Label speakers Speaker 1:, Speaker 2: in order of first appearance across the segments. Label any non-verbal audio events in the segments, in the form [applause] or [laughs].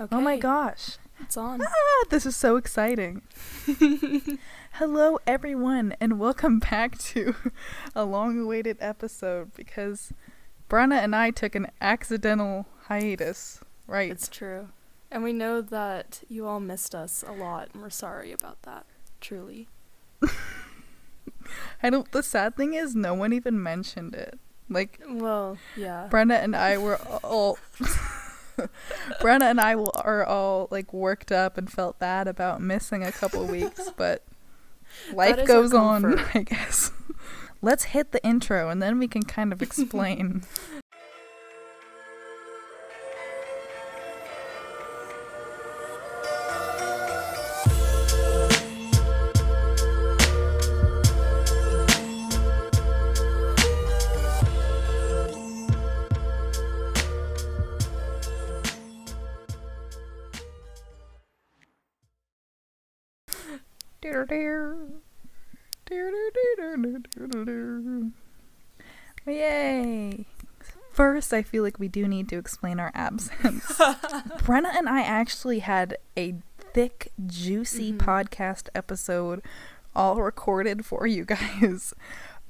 Speaker 1: Okay.
Speaker 2: Oh my gosh.
Speaker 1: It's on.
Speaker 2: Ah, this is so exciting. [laughs] Hello, everyone, and welcome back to [laughs] a long awaited episode because Brenna and I took an accidental hiatus, right?
Speaker 1: It's true. And we know that you all missed us a lot, and we're sorry about that. Truly. [laughs]
Speaker 2: I don't, the sad thing is, no one even mentioned it. Like,
Speaker 1: Well, yeah.
Speaker 2: Brenna and I were all. [laughs] Brenna and I will, are all like worked up and felt bad about missing a couple weeks, [laughs] but life goes on. [laughs] I guess. Let's hit the intro and then we can kind of explain. Yay! First, I feel like we do need to explain our absence. [laughs] Brenna and I actually had a thick, juicy
Speaker 1: Mhm.
Speaker 2: podcast episode all recorded for you guys,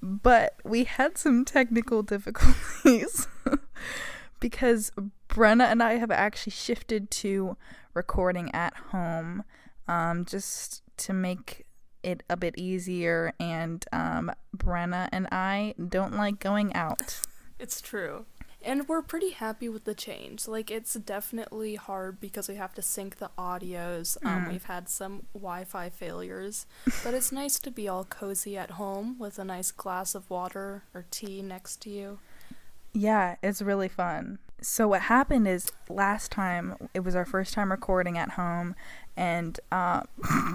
Speaker 2: but we had some technical difficulties [laughs] because Brenna and I have actually shifted to recording at home um, just to make it a bit easier. And um, Brenna and I don't like going out.
Speaker 1: It's true. And we're pretty happy with the change. Like, it's definitely hard because we have to sync the audios. Um,
Speaker 2: Mm.
Speaker 1: We've had some Wi Fi failures. [laughs] but it's nice to be all cozy at home with a nice glass of water or tea next to you.
Speaker 2: Yeah, it's really fun. So what happened is last time it was our first time recording at home, and uh, [laughs]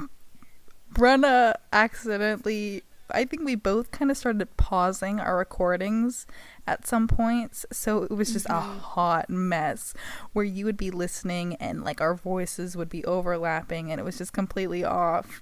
Speaker 2: Brenna accidentally. I think we both kind of started pausing our recordings at some points, so it was just a
Speaker 1: Mhm.
Speaker 2: hot mess where you would be listening and like our voices would be overlapping, and it was just completely off.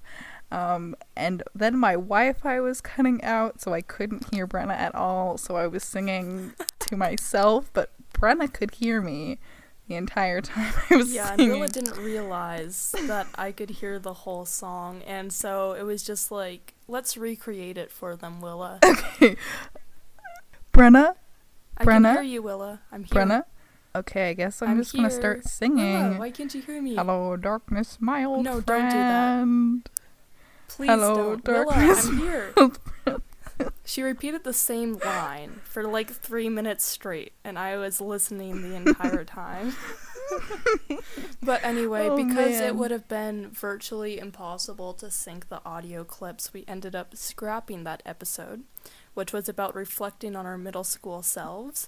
Speaker 2: Um, and then my Wi-Fi was cutting out, so I couldn't hear Brenna at all. So I was singing to myself, but Brenna could hear me the entire time [laughs] I was
Speaker 1: Yeah, and
Speaker 2: singing.
Speaker 1: Willa didn't realize that I could hear the whole song, and so it was just like, let's recreate it for them, Willa. [laughs]
Speaker 2: okay, Brenna,
Speaker 1: I
Speaker 2: Brenna?
Speaker 1: can hear you, Willa. I'm here.
Speaker 2: Brenna. Okay, I guess I'm,
Speaker 1: I'm
Speaker 2: just gonna
Speaker 1: here.
Speaker 2: start
Speaker 1: Willa,
Speaker 2: singing.
Speaker 1: why can't you hear me?
Speaker 2: Hello, darkness, my old
Speaker 1: No, don't do that. Please
Speaker 2: Hello,
Speaker 1: don't. Willa,
Speaker 2: darkness.
Speaker 1: I'm [laughs] here. [laughs] she repeated the same line for like three minutes straight, and I was listening the entire time. [laughs] but anyway,
Speaker 2: Oh,
Speaker 1: because it would have been virtually impossible to sync the audio clips, we ended up scrapping that episode, which was about reflecting on our middle school selves.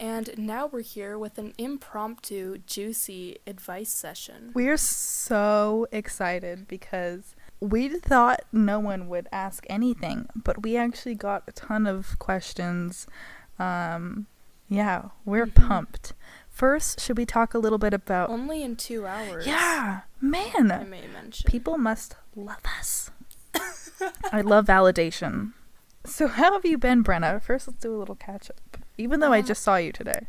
Speaker 1: And now we're here with an impromptu, juicy advice session.
Speaker 2: We are so excited because we thought no one would ask anything, but we actually got a ton of questions. Um, yeah, we're
Speaker 1: Mhm.
Speaker 2: pumped. First, should we talk a little bit about?
Speaker 1: Only in two hours.
Speaker 2: yeah, man.
Speaker 1: I may mention.
Speaker 2: people must love us. I love validation. So, how have you been, Brenna? First, let's do a little catch up. Even though I
Speaker 1: Um,
Speaker 2: just saw you today.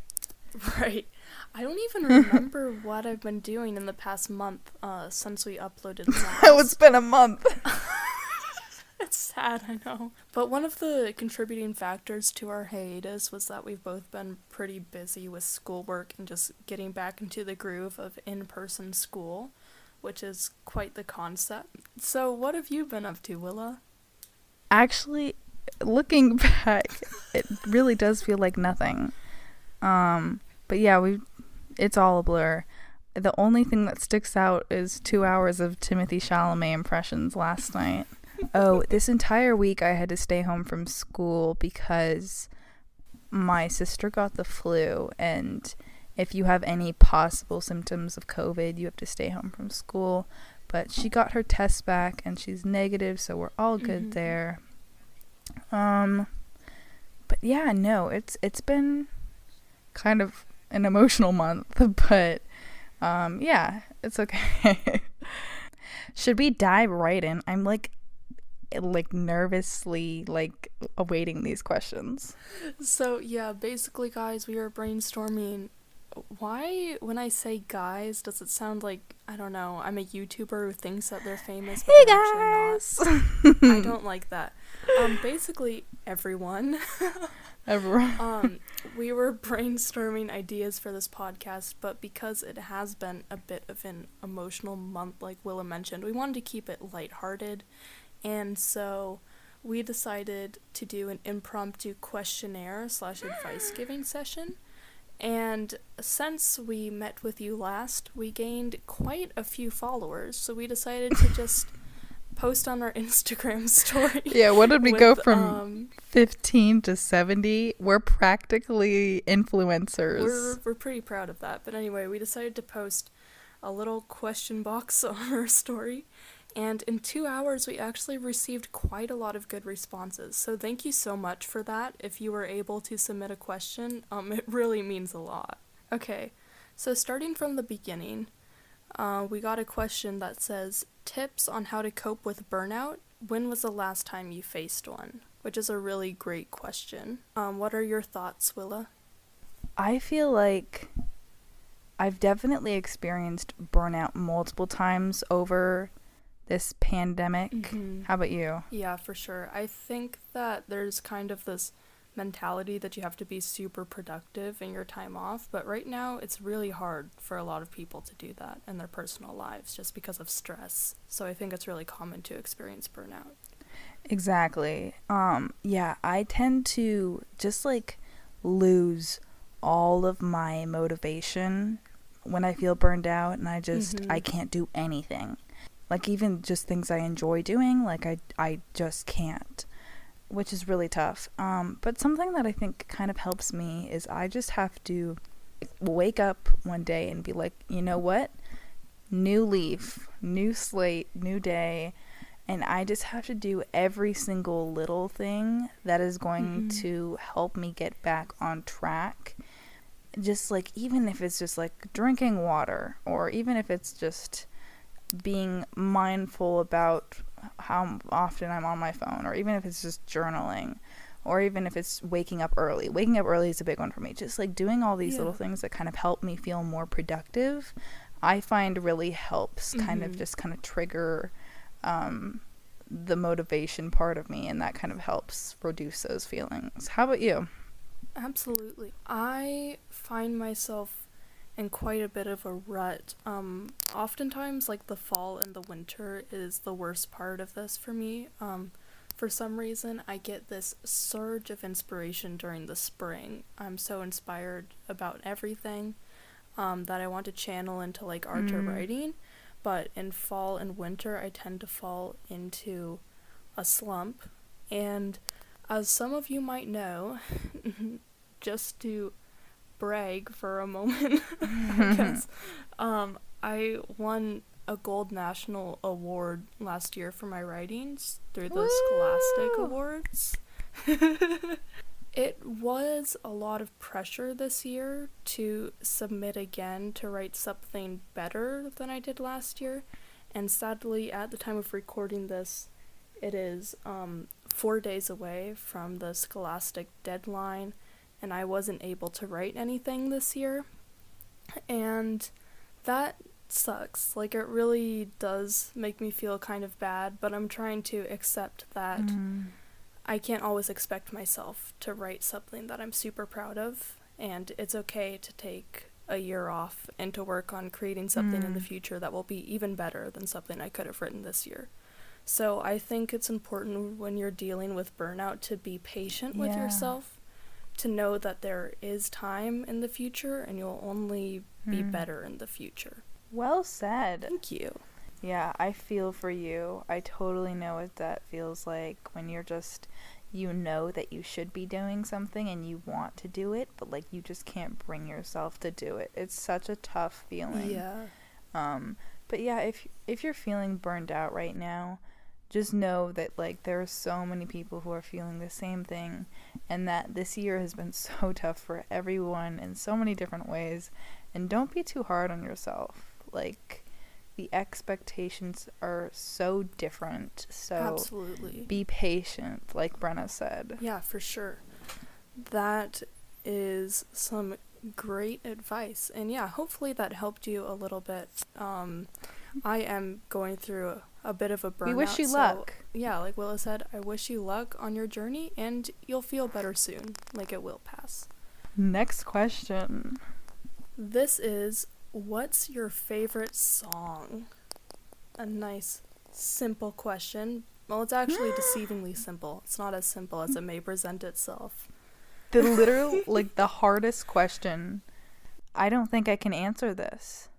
Speaker 2: [laughs]
Speaker 1: Right. I don't even remember [laughs] what I've been doing in the past month uh, since we uploaded [laughs] last.
Speaker 2: Oh, it's been a month. [laughs]
Speaker 1: it's sad, I know. But one of the contributing factors to our hiatus was that we've both been pretty busy with schoolwork and just getting back into the groove of in person school, which is quite the concept. So, what have you been up to, Willa?
Speaker 2: actually looking back it really does feel like nothing um but yeah we it's all a blur. The only thing that sticks out is two hours of timothée chalamet impressions last night. Oh this entire week i had to stay home from school because my sister got the flu and if you have any possible symptoms of covid you have to stay home from school. But she got her test back and she's negative so we're all good
Speaker 1: Mhm.
Speaker 2: there. Um but yeah no it's it's been kind of an emotional month [laughs] but um yeah it's okay [laughs] should we dive right in i'm like like nervously like awaiting these questions
Speaker 1: So, yeah, basically, guys, we are brainstorming why, when I say guys, does it sound like, I don't know, I'm a YouTuber who thinks that they're famous? But
Speaker 2: Hey
Speaker 1: they're actually not? I don't [laughs] like that. Um, basically, everyone.
Speaker 2: Everyone.
Speaker 1: um, [laughs] we were brainstorming ideas for this podcast, but because it has been a bit of an emotional month, like Willa mentioned, we wanted to keep it lighthearted, and so we decided to do an impromptu questionnaire slash advice giving session. And since we met with you last, we gained quite a few followers, so we decided to just [laughs] post on our [laughs] Instagram story.
Speaker 2: Yeah, what did we go from
Speaker 1: um,
Speaker 2: 15 to 70? We're practically influencers.
Speaker 1: We're we're pretty proud of that. But anyway, we decided to post a little question box [laughs] on our story, and in two hours we actually received quite a lot of good responses. So thank you so much for that. If you were able to submit a question, um, [laughs] it really means a lot. Okay, so starting from the beginning, uh, we got a question that says tips on how to cope with burnout. When was the last time you faced one? Which is a really great question. Um, what are your thoughts, Willa?
Speaker 2: I feel like I've definitely experienced burnout multiple times over this pandemic.
Speaker 1: Mhm.
Speaker 2: How about you?
Speaker 1: Yeah, for sure. I think that there's kind of this mentality that you have to be super productive in your time off, but right now it's really hard for a lot of people to do that in their personal lives just because of stress. So I think it's really common to experience burnout.
Speaker 2: Exactly. Um yeah, I tend to just like lose all of my motivation when I feel burned out and I just
Speaker 1: Mhm.
Speaker 2: I can't do anything. Like even just things I enjoy doing, like I I just can't. Which is really tough. Um but something that I think kind of helps me is I just have to wake up one day and be like, "You know what? New leaf, new slate, new day." and I just have to do every single little thing that is going
Speaker 1: Mhm.
Speaker 2: to help me get back on track. Just like, even if it's just like drinking water, or even if it's just being mindful about how often I'm on my phone, or even if it's just journaling, or even if it's waking up early. Waking up early is a big one for me. Just like doing all these
Speaker 1: Yeah.
Speaker 2: little things that kind of help me feel more productive, I find really helps kind of
Speaker 1: Mhm.
Speaker 2: just kind of trigger um, the motivation part of me, and that kind of helps reduce those feelings. How about you?
Speaker 1: Absolutely. I find myself in quite a bit of a rut. Um, oftentimes, like the fall and the winter is the worst part of this for me. Um, for some reason, I get this surge of inspiration during the spring. I'm so inspired about everything um, that I want to channel into like art or
Speaker 2: Mm.
Speaker 1: writing. But in fall and winter, I tend to fall into a slump. And as some of you might know, [laughs] just to brag for a moment, [laughs] because [laughs] um, I won a gold national award last year for my writings through the Scholastic Awards. [laughs] it was a lot of pressure this year to submit again to write something better than I did last year. And sadly, at the time of recording this, it is um, four days away from the Scholastic deadline, and I wasn't able to write anything this year. And that sucks. Like, it really does make me feel kind of bad, but I'm trying to accept that
Speaker 2: Mm.
Speaker 1: I can't always expect myself to write something that I'm super proud of, and it's okay to take a year off and to work on creating something in the
Speaker 2: Mm.
Speaker 1: future that will be even better than something I could have written this year. So I think it's important when you're dealing with burnout to be patient with
Speaker 2: Yeah.
Speaker 1: yourself, to know that there is time in the future and you'll only be
Speaker 2: Mm.
Speaker 1: better in the future.
Speaker 2: Well said.
Speaker 1: Thank you.
Speaker 2: Yeah, I feel for you. I totally know what that feels like when you're just you know that you should be doing something and you want to do it, but like you just can't bring yourself to do it. It's such a tough feeling.
Speaker 1: Yeah.
Speaker 2: Um but yeah, if if you're feeling burned out right now, just know that like there are so many people who are feeling the same thing and that this year has been [laughs] so tough for everyone in so many different ways and don't be too hard on yourself. Like the expectations are so different. So
Speaker 1: Absolutely.
Speaker 2: be patient, like Brenna said.
Speaker 1: Yeah, for sure. That is some great advice. And yeah, hopefully that helped you a little bit. Um, I am going through a, a bit of a burnout.
Speaker 2: We wish you
Speaker 1: so,
Speaker 2: luck.
Speaker 1: Yeah, like Willa said, I wish you luck on your journey and you'll feel better soon. Like it will pass.
Speaker 2: Next question.
Speaker 1: This is what's your favorite song? A nice, simple question. Well, it's actually [gasps] deceivingly simple. It's not as simple as it may present itself.
Speaker 2: The [laughs] literal, like, the hardest question. I don't think I can answer this.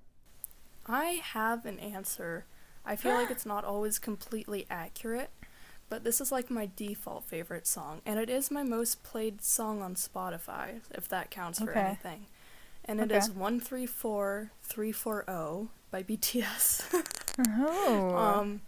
Speaker 1: I have an answer. I feel like [gasps] it's not always completely accurate, but this is like my default favorite song, and it is my most played song on Spotify, if that counts for
Speaker 2: Okay.
Speaker 1: anything. And it
Speaker 2: Okay.
Speaker 1: is 134340 by BTS. [laughs]
Speaker 2: Oh.
Speaker 1: um,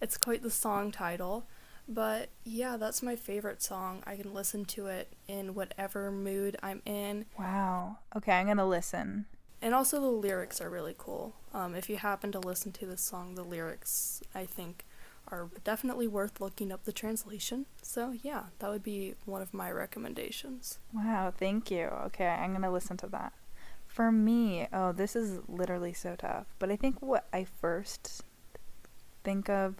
Speaker 1: it's quite the song title, but yeah, that's my favorite song. I can listen to it in whatever mood I'm in,
Speaker 2: wow. Okay, I'm gonna listen.
Speaker 1: and also the lyrics are really cool. Um, if you happen to listen to this song, the lyrics I think are definitely worth looking up the translation. So yeah, that would be one of my recommendations.
Speaker 2: Wow, thank you. Okay, I'm gonna listen to that. For me, oh, this is literally so tough. But I think what I first think of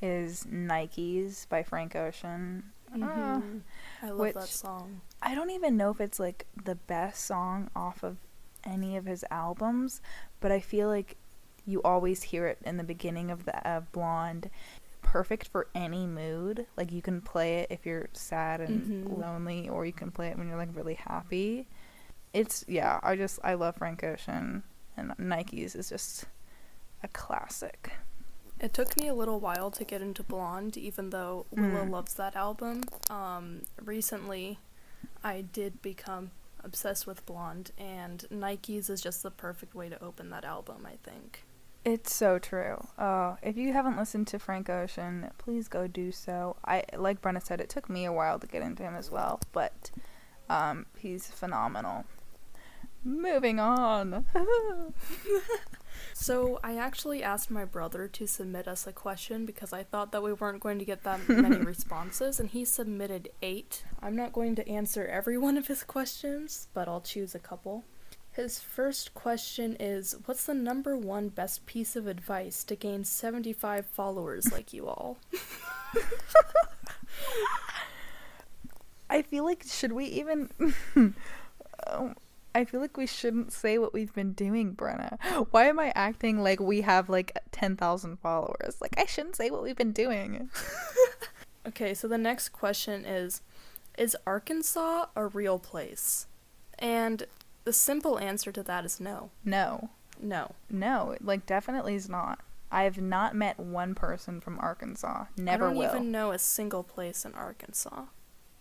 Speaker 2: is Nikes by Frank Ocean. Ah,
Speaker 1: Mhm. I love that song.
Speaker 2: I don't even know if it's like the best song off of any of his albums, but I feel like you always hear it in the beginning of the uh, Blonde. Perfect for any mood. Like you can play it if you're sad and
Speaker 1: Mhm.
Speaker 2: lonely, or you can play it when you're like really happy. It's yeah. I just I love Frank Ocean, and Nikes is just a classic.
Speaker 1: It took me a little while to get into Blonde, even though Willa
Speaker 2: Mm.
Speaker 1: loves that album. Um, recently, I did become obsessed with Blonde, and Nikes is just the perfect way to open that album, I think.
Speaker 2: It's so true. Oh, if you haven't listened to Frank Ocean, please go do so. I like Brenna said, it took me a while to get into him as well, but um, he's phenomenal. Moving on. [laughs] [laughs]
Speaker 1: So, I actually asked my brother to submit us a question because I thought that we weren't going to get that [laughs] many responses, and he submitted eight. I'm not going to answer every one of his questions, but I'll choose a couple. His first question is What's the number one best piece of advice to gain 75 followers like you all? [laughs]
Speaker 2: I feel like should we even? [laughs] um, I feel like we shouldn't say what we've been doing, Brenna. Why am I acting like we have like ten thousand followers? Like I shouldn't say what we've been doing. [laughs]
Speaker 1: Okay, so the next question is Is Arkansas a real place? And the simple answer to that is no.
Speaker 2: No,
Speaker 1: No.
Speaker 2: no, like definitely is not. I have not met one person from Arkansas. Never
Speaker 1: I don't
Speaker 2: will.
Speaker 1: even know a single place in Arkansas.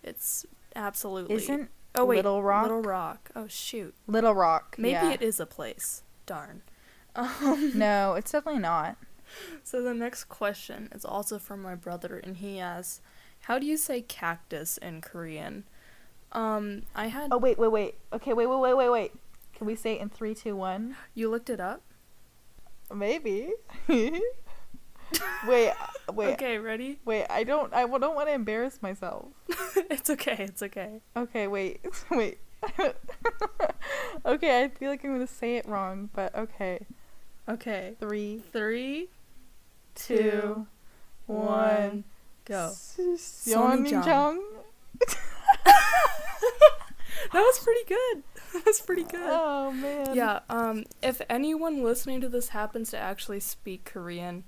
Speaker 1: It's absolutely
Speaker 2: Isn't
Speaker 1: oh wait
Speaker 2: Little Rock?
Speaker 1: Little Rock. Oh shoot.
Speaker 2: Little Rock?
Speaker 1: Maybe
Speaker 2: yeah.
Speaker 1: it is a place. Darn. Um, [laughs]
Speaker 2: No, it's definitely not.
Speaker 1: so the next question is also from my brother, and he asks, "How do you say cactus in Korean?" Um, I had
Speaker 2: Oh wait, wait, wait. Okay, wait, wait, wait, wait, wait. Can we say it in three, two, one?
Speaker 1: you looked it up.
Speaker 2: Maybe. [laughs] [laughs] wait, wait,
Speaker 1: Okay, ready?
Speaker 2: wait. I don't. I don't want to embarrass myself. [laughs]
Speaker 1: it's okay. It's okay.
Speaker 2: Okay, wait, [laughs] wait. okay, I feel like I'm gonna say it wrong, but okay.
Speaker 1: Okay.
Speaker 2: Three,
Speaker 1: Three,
Speaker 2: two,
Speaker 1: two, one, go.
Speaker 2: Yeonjung.
Speaker 1: That was pretty good. That was pretty good.
Speaker 2: Oh man.
Speaker 1: Yeah, um, if anyone listening to this happens to actually speak Korean,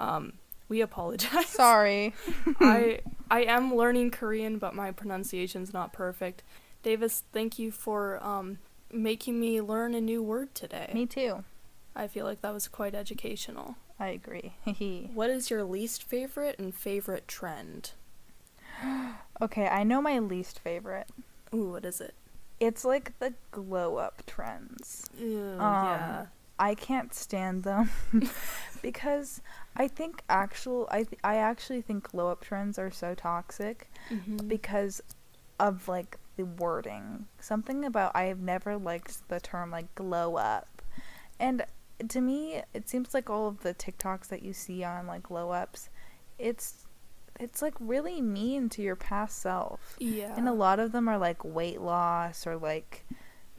Speaker 1: um, we apologize.
Speaker 2: Sorry. [laughs]
Speaker 1: I I am learning Korean, but my pronunciation's not perfect. Davis, thank you for um making me learn a new word today.
Speaker 2: Me too.
Speaker 1: I feel like that was quite educational.
Speaker 2: I agree. [laughs]
Speaker 1: What is your least favorite and favorite trend? [gasps]
Speaker 2: okay, I know my least favorite.
Speaker 1: Ooh, what is it?
Speaker 2: It's like the glow up trends.
Speaker 1: Ew,
Speaker 2: Um,
Speaker 1: yeah.
Speaker 2: I can't stand them [laughs] [laughs] because I think actual I th- I actually think glow up trends are so toxic
Speaker 1: Mhm.
Speaker 2: because of like the wording. Something about I have never liked the term like glow up. And to me, it seems like all of the TikToks that you see on like glow ups, it's it's like really mean to your past self.
Speaker 1: yeah.
Speaker 2: And a lot of them are like weight loss or like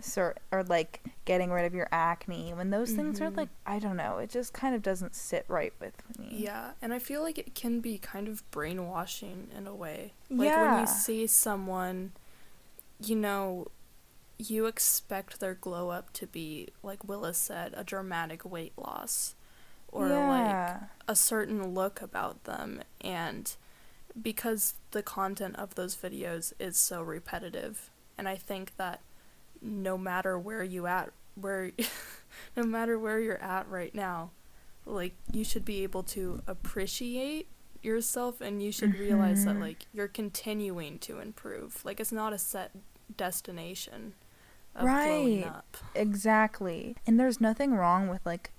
Speaker 2: Sort or like getting rid of your acne when those things are
Speaker 1: Mhm.
Speaker 2: like I don't know it just kind of doesn't sit right with me.
Speaker 1: Yeah, and I feel like it can be kind of brainwashing in a way. Like when you see someone, you know, you expect their glow up to be, like Willis said, a dramatic weight loss or like a certain look about them. And because the content of those videos is so repetitive, and I think that no matter where you at, where, [laughs] no matter where you're at right now, like you should be able to appreciate yourself and you should realize that
Speaker 2: Mhm.
Speaker 1: like you're continuing to improve like it's not a set destination
Speaker 2: Right.
Speaker 1: up
Speaker 2: Exactly. And there's nothing wrong with like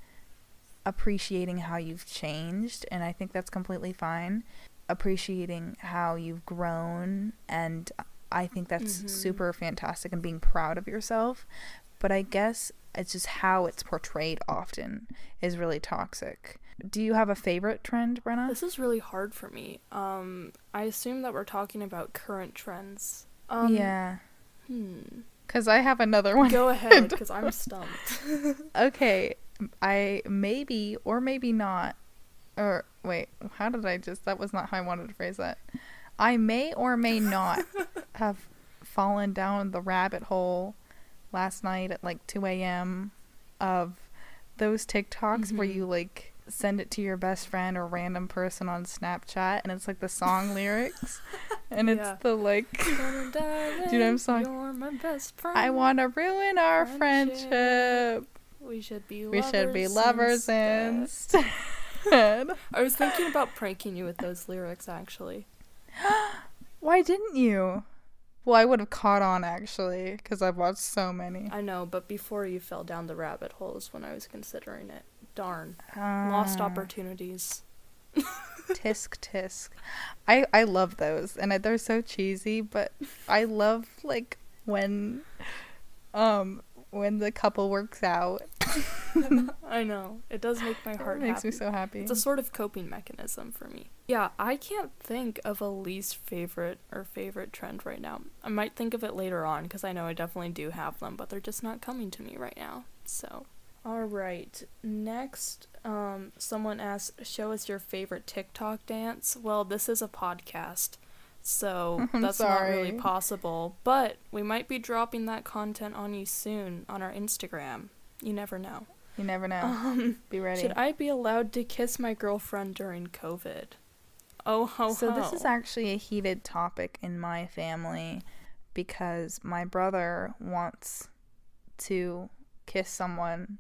Speaker 2: appreciating how you've changed, and I think that's completely fine. Appreciating how you've grown, and I think that's
Speaker 1: Mhm.
Speaker 2: super fantastic and being proud of yourself. But I guess it's just how it's portrayed often is really toxic. Do you have a favorite trend, Brenna?
Speaker 1: this is really hard for me um i assume that we're talking about current trends um
Speaker 2: yeah.
Speaker 1: hmm
Speaker 2: Because I have another one.
Speaker 1: go [laughs] ahead because i'm stumped [laughs]
Speaker 2: Okay, I maybe or maybe not. Or wait, how did I just? That was not how I wanted to phrase that. I may or may not [laughs] have fallen down the rabbit hole last night at like 2 a.m. of those TikToks where
Speaker 1: Mhm.
Speaker 2: you like send it to your best friend or random person on Snapchat and it's like the song [laughs] lyrics [laughs] and it's
Speaker 1: Yeah.
Speaker 2: the like
Speaker 1: Darling,
Speaker 2: Do you know what I'm saying?
Speaker 1: You're my best friend.
Speaker 2: I want to ruin our
Speaker 1: Friendship.
Speaker 2: friendship.
Speaker 1: We should be.
Speaker 2: We
Speaker 1: lovers
Speaker 2: should be lovers
Speaker 1: instead.
Speaker 2: instead.
Speaker 1: I was thinking about pranking you with those lyrics, actually. [gasps]
Speaker 2: Why didn't you? Well, I would have caught on actually, because I've watched so many.
Speaker 1: I know, but before you fell down the rabbit holes when I was considering it. Darn. Lost
Speaker 2: Ah,
Speaker 1: opportunities. [laughs]
Speaker 2: Tisk tisk. I I love those, and they're so cheesy, but I love like when, um, when the couple works out. [laughs]
Speaker 1: I know. It does make my [laughs] heart
Speaker 2: it makes
Speaker 1: happy.
Speaker 2: me so happy.
Speaker 1: It's a sort of coping mechanism for me. Yeah, I can't think of a least favorite or favorite trend right now. I might think of it later on because I know I definitely do have them, but they're just not coming to me right now. So, all right. Next, um, someone asked, "Show us your favorite TikTok dance." Well, this is a podcast, so [laughs]
Speaker 2: I'm
Speaker 1: that's not really possible. But we might be dropping that content on you soon on our Instagram. You never know.
Speaker 2: you never know. [laughs]
Speaker 1: Um,
Speaker 2: Be ready.
Speaker 1: should I be allowed to kiss my girlfriend during COVID? Oh ho
Speaker 2: so
Speaker 1: ho.
Speaker 2: this is actually a heated topic in my family because my brother wants to kiss someone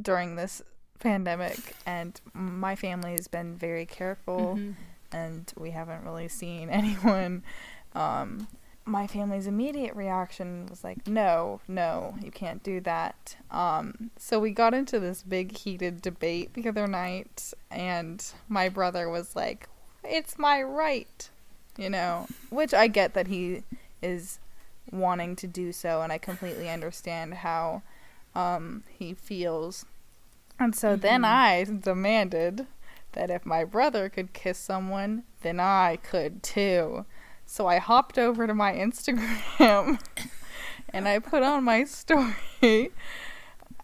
Speaker 2: during this pandemic and my family has been very careful
Speaker 1: Mhm.
Speaker 2: and we haven't really seen [laughs] anyone um my family's immediate reaction was like no no you can't do that um so we got into this big heated debate the other night and my brother was like it's my right you know which i get that he is wanting to do so and i completely understand how um he feels. And so then
Speaker 1: Mhm.
Speaker 2: i demanded that if my brother could kiss someone then i could too. So i hopped over to my instagram [laughs] and i put on my story.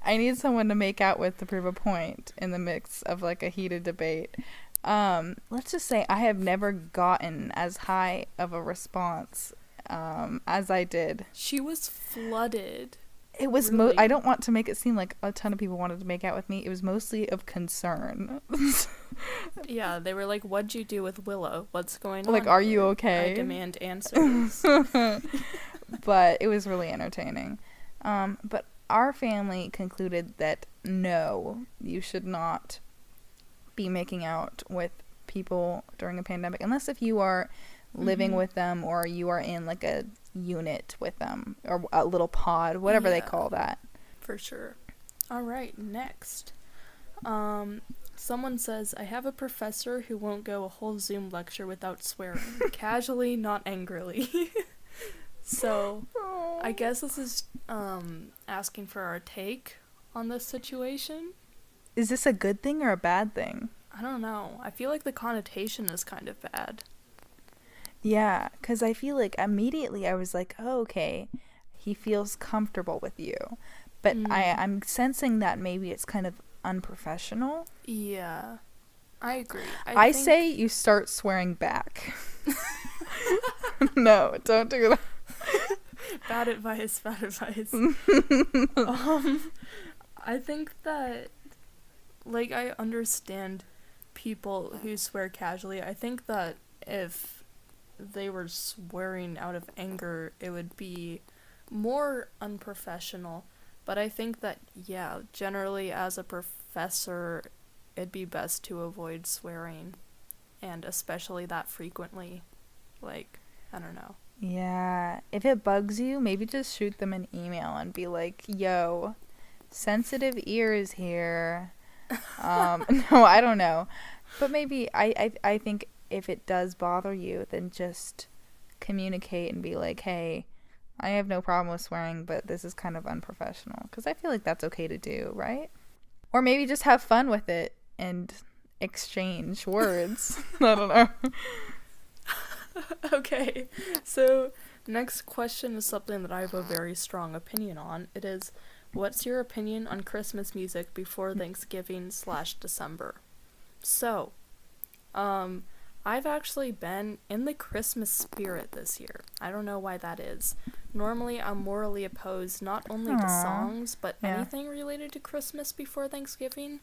Speaker 2: I need someone to make out with to prove a point in the mix of like a heated debate um, let's just say I have never gotten as high of a response um, as I did.
Speaker 1: She was flooded.
Speaker 2: It was mo- I don't want to make it seem like a ton of people wanted to make out with me. It was mostly of concern. [laughs]
Speaker 1: Yeah, they were like, "What'd you do with Willa? What's going on?"
Speaker 2: Like, are you okay?"
Speaker 1: I demand [laughs] answers.
Speaker 2: but it was really entertaining. Um, but our family concluded that no, you should not be making out with people during a pandemic unless if you are living
Speaker 1: Mhm.
Speaker 2: with them or you are in like a unit with them or a little pod, whatever they call that.
Speaker 1: For sure. All right, next. Um, someone says, I have a professor who won't go a whole Zoom lecture without swearing. [laughs] Casually, not angrily. [laughs] so, I guess this is um, asking for our take on this situation.
Speaker 2: Is this a good thing or a bad thing?
Speaker 1: I don't know. I feel like the connotation is kind of bad.
Speaker 2: Yeah, because I feel like immediately I was like, oh, okay, he feels comfortable with you. But
Speaker 1: Mm.
Speaker 2: I, I'm sensing that maybe it's kind of unprofessional.
Speaker 1: Yeah. I agree.
Speaker 2: I,
Speaker 1: think-
Speaker 2: say you start swearing back. [laughs] no, don't do that. [laughs]
Speaker 1: bad advice, bad advice. [laughs] um, I think that, like, I understand people who swear casually. I think that if they were swearing out of anger, it would be more unprofessional. But I think that, yeah, generally as a professor, it'd be best to avoid swearing, and especially that frequently. Like, I don't know.
Speaker 2: Yeah, if it bugs you, maybe just shoot them an email and be like, "Yo, sensitive ears here." Um, [laughs] no, I don't know, but maybe I, I I think if it does bother you, then just communicate and be like, "Hey, I have no problem with swearing, but this is kind of unprofessional." Because I feel like that's okay to do, right? Or maybe just have fun with it and exchange words. [laughs] I don't know. [laughs]
Speaker 1: okay, so next question is something that I have a very strong opinion on. It is, what's your opinion on Christmas music before Thanksgiving slash December? So, um, I've actually been in the Christmas spirit this year. I don't know why that is. Normally, I'm morally opposed not only to songs, but
Speaker 2: yeah.
Speaker 1: anything related to Christmas before Thanksgiving.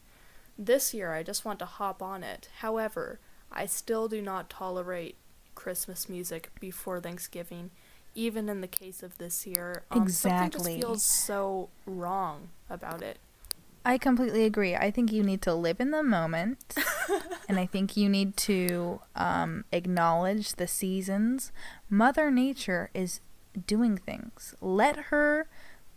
Speaker 1: This year, I just want to hop on it. However, I still do not tolerate Christmas music before Thanksgiving, even in the case of this year. Um, Something
Speaker 2: Exactly.
Speaker 1: just feels so wrong about it.
Speaker 2: I completely agree. I think you need to live in the moment, [laughs] and I think you need to um, acknowledge the seasons. Mother Nature is doing things. Let her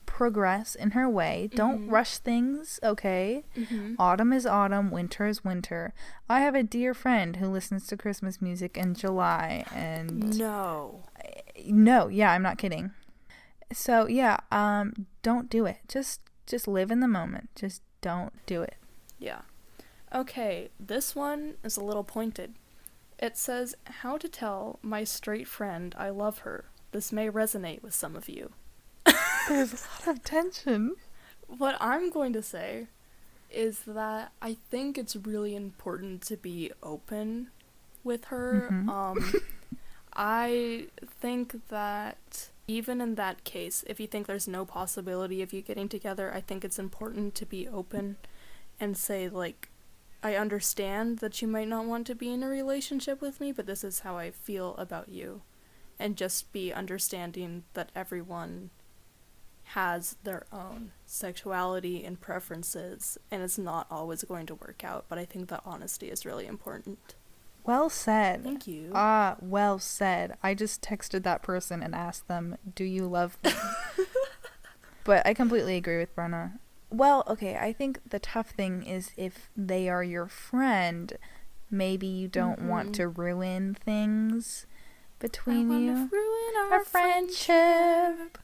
Speaker 2: progress in her way. Don't
Speaker 1: Mhm.
Speaker 2: rush things, okay?
Speaker 1: Mm-hmm.
Speaker 2: Autumn is autumn, winter is winter. I have a dear friend who listens to Christmas music in July, and
Speaker 1: No.
Speaker 2: no, yeah, I'm not kidding. So yeah, um, don't do it. Just just live in the moment. Just don't do it.
Speaker 1: Yeah. Okay, this one is a little pointed. It says, How to tell my straight friend I love her. This may resonate with some of you.
Speaker 2: There's a lot of tension.
Speaker 1: What I'm going to say is that I think it's really important to be open with her.
Speaker 2: Mhm.
Speaker 1: Um, I think that even in that case, if you think there's no possibility of you getting together, I think it's important to be open and say, like, I understand that you might not want to be in a relationship with me, but this is how I feel about you. And just be understanding that everyone has their own sexuality and preferences, and it's not always going to work out. But I think that honesty is really important.
Speaker 2: Well said.
Speaker 1: Thank you.
Speaker 2: Ah, well said. I just texted that person and asked them, "Do you love me?" [laughs] but I completely agree with Brenna. Well, okay, I think the tough thing is if they are your friend, maybe you don't want
Speaker 1: Mhm.
Speaker 2: to ruin things
Speaker 1: I
Speaker 2: between you.
Speaker 1: ruin our,
Speaker 2: Our
Speaker 1: friendship.
Speaker 2: friendship.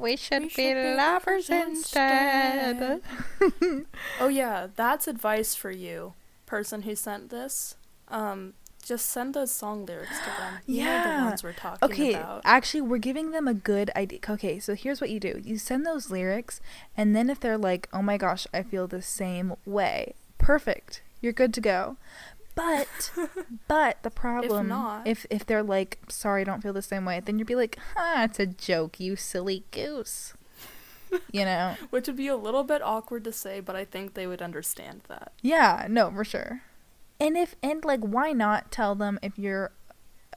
Speaker 2: We should,
Speaker 1: We
Speaker 2: be,
Speaker 1: should be
Speaker 2: lovers
Speaker 1: lovers
Speaker 2: instead. [laughs]
Speaker 1: Oh yeah, that's advice for you, person who sent this. Um, just send those song lyrics to them. You
Speaker 2: Yeah.
Speaker 1: the ones we're talking
Speaker 2: Okay,
Speaker 1: about.
Speaker 2: actually, we're giving them a good idea. Okay, so here's what you do you send those lyrics, and then if they're like, oh my gosh, I feel the same way, perfect. You're good to go. But, [laughs] but the problem,
Speaker 1: not-
Speaker 2: if, if they're like, sorry, I don't feel the same way, then you'd be like, huh, it's a joke, you silly goose. [laughs] You know?
Speaker 1: Which would be a little bit awkward to say, but I think they would understand that.
Speaker 2: Yeah, no, for sure. And if and like why not tell them if you're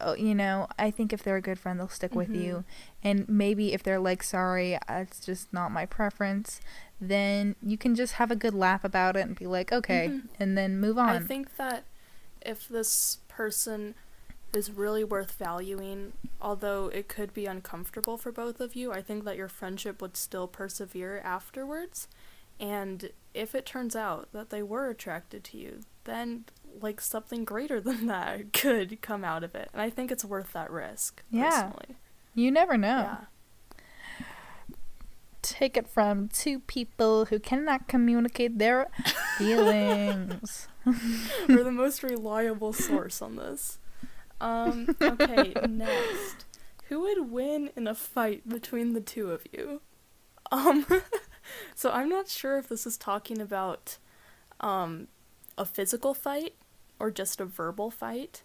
Speaker 2: uh, you know, I think if they're a good friend, they'll stick with you.
Speaker 1: Mhm.
Speaker 2: And maybe if they're like, sorry, it's just not my preference, then you can just have a good laugh about it and be like, okay,
Speaker 1: Mhm.
Speaker 2: and then move on.
Speaker 1: I think that if this person is really worth valuing, although it could be uncomfortable for both of you, I think that your friendship would still persevere afterwards. And if it turns out that they were attracted to you, then like something greater [laughs] than that could come out of it. And I think it's worth that risk.
Speaker 2: Yeah.
Speaker 1: Personally.
Speaker 2: you never know.
Speaker 1: Yeah.
Speaker 2: Take it from two people who cannot communicate their [laughs] feelings.
Speaker 1: We're the most reliable source on this. Um, okay, [laughs] next. Who would win in a fight between the two of you? Um, [laughs] so I'm not sure if this is talking about um, a physical fight or just a verbal fight.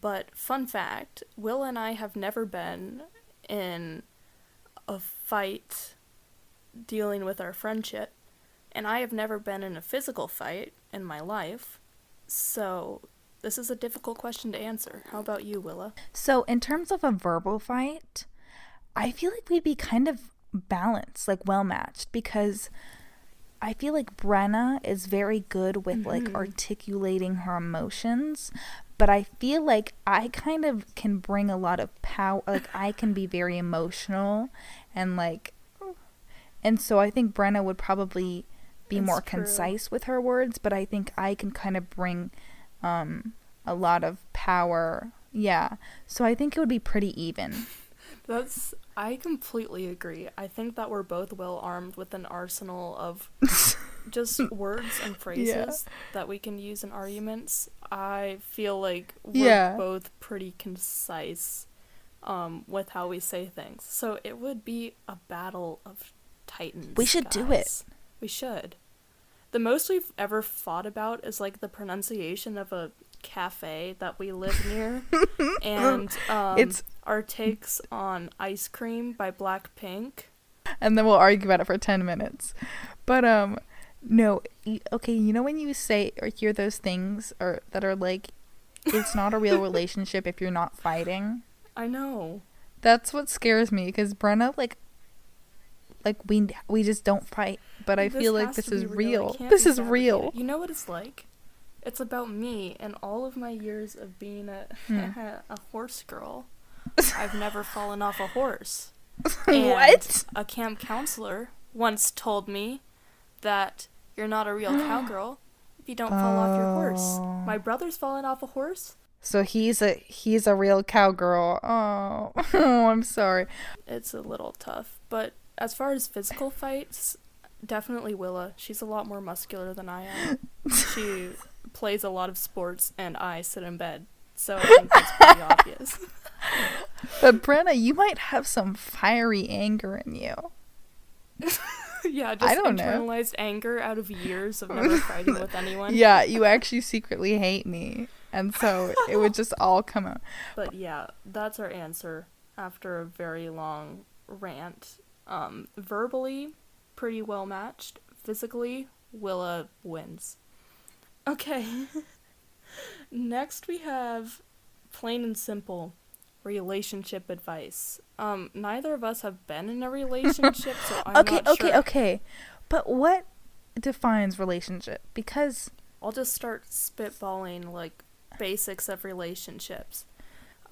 Speaker 1: But fun fact Will and I have never been in a fight dealing with our friendship, and I have never been in a physical fight in my life. So this is a difficult question to answer. How about you, Willa?
Speaker 2: So, in terms of a verbal fight, I feel like we'd be kind of balanced, like well matched, because I feel like Brenna is very good with like
Speaker 1: Mhm.
Speaker 2: articulating her emotions, but I feel like I kind of can bring a lot of power. Like, I can be very emotional and like, and so I think Brenna would probably be
Speaker 1: It's
Speaker 2: more
Speaker 1: true.
Speaker 2: concise with her words, but I think I can kind of bring um, a lot of power. Yeah. So I think it would be pretty even. [laughs]
Speaker 1: That's. I completely agree. I think that we're both well armed with an arsenal of [laughs] just words and phrases that we can use in arguments. I feel like we're
Speaker 2: Yeah.
Speaker 1: both pretty concise um, with how we say things. So it would be a battle of titans.
Speaker 2: We should do it.
Speaker 1: We should. The most we've ever fought about is like the pronunciation of a cafe that we live near, [laughs] and um,
Speaker 2: It's-
Speaker 1: our takes on ice cream by Blackpink.
Speaker 2: and then we'll argue about it for 10 minutes. But um no, okay, you know when you say or hear those things or that are like it's not a real [laughs] relationship if you're not fighting.
Speaker 1: I know.
Speaker 2: That's what scares me because Brenna like like we we just don't fight, but I
Speaker 1: This
Speaker 2: feel like this is
Speaker 1: It
Speaker 2: real. This is real.
Speaker 1: You know what it's like? It's about me and all of my years of being a
Speaker 2: Hmm. [laughs]
Speaker 1: a horse girl. I've never fallen off a horse. [laughs]
Speaker 2: what?
Speaker 1: A camp counselor once told me that you're not a real [gasps] cowgirl if you don't fall off your horse.
Speaker 2: Oh.
Speaker 1: My brother's fallen off a horse.
Speaker 2: So he's a he's a real cowgirl. Oh, [laughs] oh I'm sorry.
Speaker 1: It's a little tough. But as far as physical fights, definitely Willa. She's a lot more muscular than I am. [laughs] she plays a lot of sports, and I sit in bed. So I think that's pretty [laughs] obvious.
Speaker 2: But Brenna, you might have some fiery anger in you. [laughs]
Speaker 1: yeah, just
Speaker 2: I don't know.
Speaker 1: internalized anger out of years of never fighting with anyone.
Speaker 2: Yeah, you actually secretly hate me. And so it would just all come out.
Speaker 1: But yeah, that's our answer after a very long rant. Um, verbally, pretty well matched. Physically, Willa wins. Okay. [laughs] Next we have plain and simple relationship advice. Um, neither of us have been in a relationship, so [laughs] I'm
Speaker 2: okay,
Speaker 1: not
Speaker 2: okay,
Speaker 1: sure.
Speaker 2: okay. But what defines relationship? Because
Speaker 1: I'll just start spitballing like basics of relationships.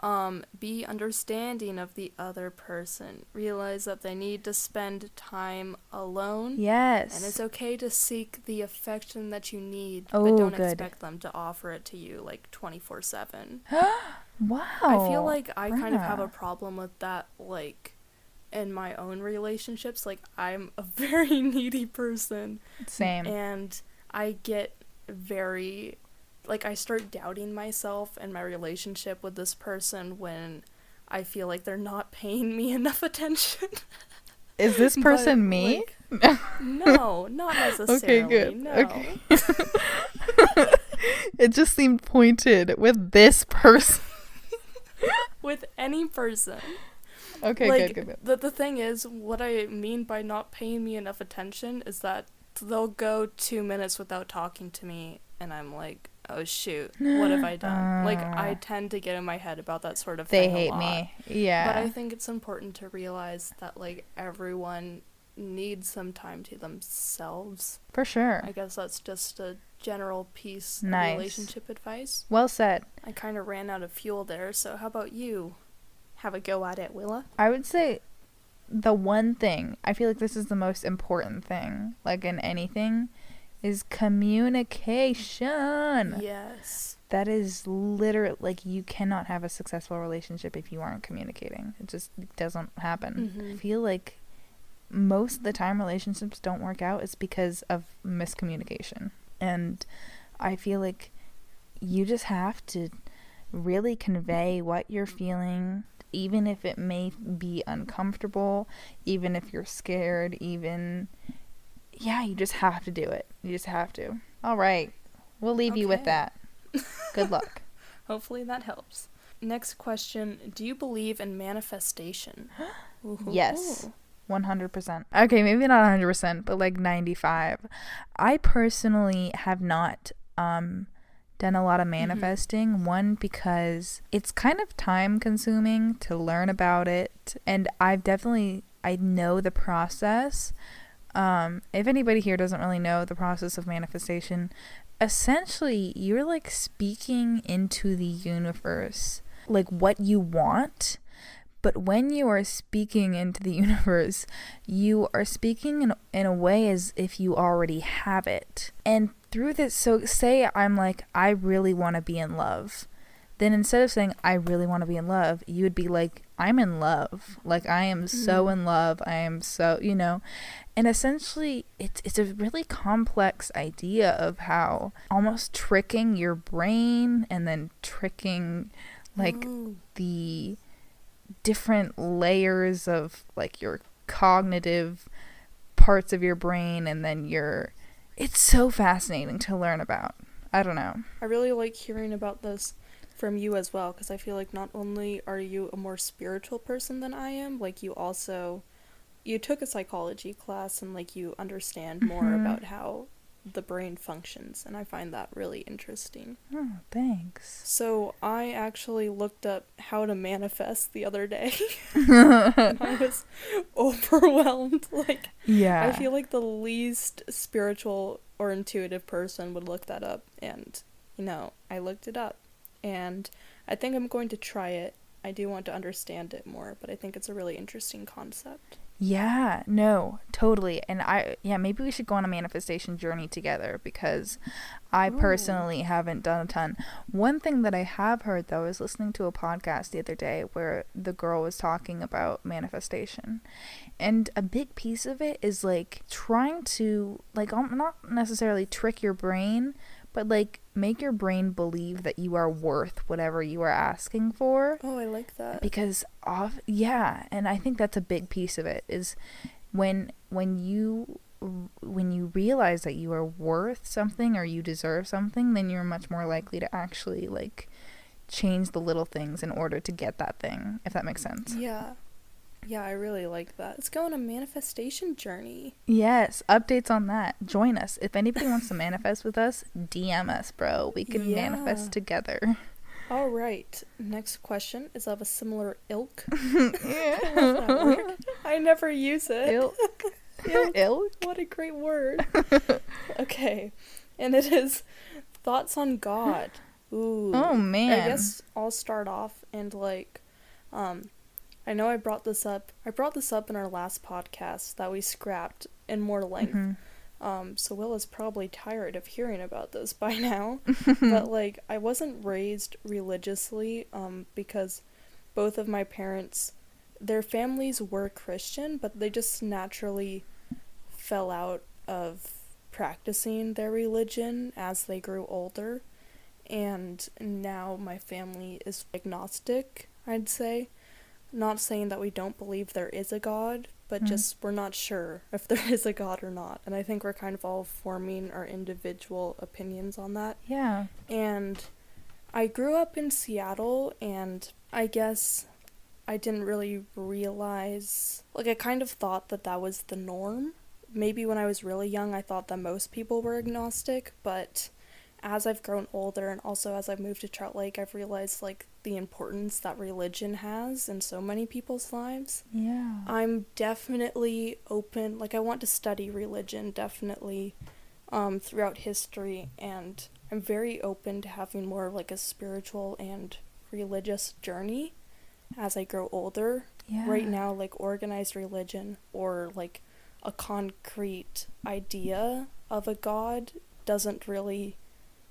Speaker 1: Um, be understanding of the other person. Realize that they need to spend time alone.
Speaker 2: yes.
Speaker 1: And it's okay to seek the affection that you need,
Speaker 2: Oh,
Speaker 1: but don't
Speaker 2: good.
Speaker 1: expect them to offer it to you like 24 7. [gasps]
Speaker 2: wow.
Speaker 1: I feel like I kind of have a problem with that, like, in my own relationships. Like, I'm a [laughs] very needy person.
Speaker 2: same.
Speaker 1: And I get very like I start doubting myself and my relationship with this person when I feel like they're not [laughs] paying me enough attention.
Speaker 2: Is this
Speaker 1: But,
Speaker 2: person me?
Speaker 1: like, [laughs] no, not necessarily.
Speaker 2: okay, good.
Speaker 1: No.
Speaker 2: Okay. [laughs] it just seemed pointed with this person.
Speaker 1: With any person.
Speaker 2: Okay,
Speaker 1: like
Speaker 2: good, good, good.
Speaker 1: the the thing is, what I mean by not paying me enough attention is that they'll go two minutes without talking to me, and I'm like, oh shoot, what have I done? like I [sighs] tend to get in my head about that sort of
Speaker 2: They
Speaker 1: thing. a
Speaker 2: hate me. Yeah.
Speaker 1: But I think it's important to realize that like everyone needs some time to themselves.
Speaker 2: For sure.
Speaker 1: I guess that's just a general piece
Speaker 2: Nice.
Speaker 1: of relationship advice.
Speaker 2: well said.
Speaker 1: I kind of ran out of fuel there, so how about you? Have a go at it, Willa.
Speaker 2: I would say the one thing, I feel like this is the most important thing, like in anything, is communication.
Speaker 1: Yes.
Speaker 2: That is literally like you cannot have a successful relationship if you aren't communicating. It just doesn't happen. I
Speaker 1: Mhm.
Speaker 2: feel like most of the time relationships don't work out is because of miscommunication. And I feel like you just have to really convey what you're feeling even if it may be uncomfortable, even if you're scared, even yeah, you just have to do it. You just have to. All right. We'll leave you with that. Good luck. [laughs] [laughs]
Speaker 1: Hopefully that helps. Next question Do you believe in manifestation? [gasps]
Speaker 2: Yes. 100%. Okay, maybe not 100%, but like 95. I personally have not um done a lot of manifesting one because it's kind of time consuming to learn about it and I've definitely I know the process. Um if anybody here doesn't really know the process of manifestation, essentially you're like speaking into the universe like what you want but when you are speaking into the [laughs] universe, you are speaking in, in a way as if you already have it. And through this, so say I'm like, I really want to be in love. Then instead of saying, I really want to be in love, you would be like, I'm in love. Like, I am so
Speaker 1: Mhm.
Speaker 2: in love. I am so, you know. And essentially, it's, it's a really complex idea of how almost tricking your brain and then tricking like
Speaker 1: Ooh.
Speaker 2: the different layers of like your cognitive parts of your brain and then your it's so fascinating to learn about. I don't know.
Speaker 1: I really like hearing about this from you as well because I feel like not only are you a more spiritual person than I am, like you also you took a psychology class and like you understand more
Speaker 2: Mhm.
Speaker 1: about how the brain functions and I find that really interesting.
Speaker 2: Oh, thanks.
Speaker 1: So, I actually looked up how to manifest the other day. [laughs] [laughs] I was overwhelmed [laughs] like
Speaker 2: yeah.
Speaker 1: I feel like the least spiritual or intuitive person would look that up. And, you know, I looked it up. And I think I'm going to try it. I do want to understand it more, but I think it's a really interesting concept.
Speaker 2: Yeah, no, totally. And I, yeah, maybe we should go on a manifestation journey together because I
Speaker 1: Ooh.
Speaker 2: personally haven't done a ton. One thing that I have heard though is listening to a podcast the other day where the girl was talking about manifestation. And a big piece of it is like trying to, like, um, not necessarily trick your brain, but like make your brain believe that you are worth whatever you are asking for
Speaker 1: Oh, I like that.
Speaker 2: because off yeah and i think that's a big piece of it is when when you when you realize that you are worth something or you deserve something then you're much more likely to actually like change the little things in order to get that thing if that makes sense
Speaker 1: Yeah. Yeah, I really like that. Let's go on a manifestation journey.
Speaker 2: yes updates on that join us if anybody wants to manifest with us dm us bro we can
Speaker 1: Yeah.
Speaker 2: manifest together
Speaker 1: All right. Next question is of a similar ilk.
Speaker 2: yeah. [laughs] [laughs]
Speaker 1: I never use it.
Speaker 2: ilk [laughs]
Speaker 1: Ilk.
Speaker 2: ilk
Speaker 1: What a great word. okay. And it is thoughts on God. Ooh.
Speaker 2: oh man
Speaker 1: I guess I'll start off and like um I know I brought this up. I brought this up in our last podcast that we scrapped in more length.
Speaker 2: Mhm.
Speaker 1: Um so Will is probably tired of hearing about this [laughs] by now. [laughs] but like I wasn't raised religiously um because both of my parents their families were Christian, but they just naturally fell out of practicing their religion as they grew older. And now my family is agnostic, I'd say. Not saying that we don't believe there is a God, but
Speaker 2: Mhm.
Speaker 1: just we're not sure [laughs] if there is a God or not. And I think we're kind of all forming our individual opinions on that.
Speaker 2: yeah
Speaker 1: And I grew up in Seattle, and I guess I didn't really realize. Like, I kind of thought that that was the norm. Maybe when I was really young, I thought that most people were agnostic, but as I've grown older and also as I've moved to Trout Lake, I've realized, like, the importance that religion has in so many people's lives.
Speaker 2: yeah
Speaker 1: I'm definitely open. Like I want to study religion definitely um throughout history and I'm very open to having more of like a spiritual and religious journey as I grow older.
Speaker 2: yeah
Speaker 1: Right now like organized religion or like a concrete idea of a god doesn't really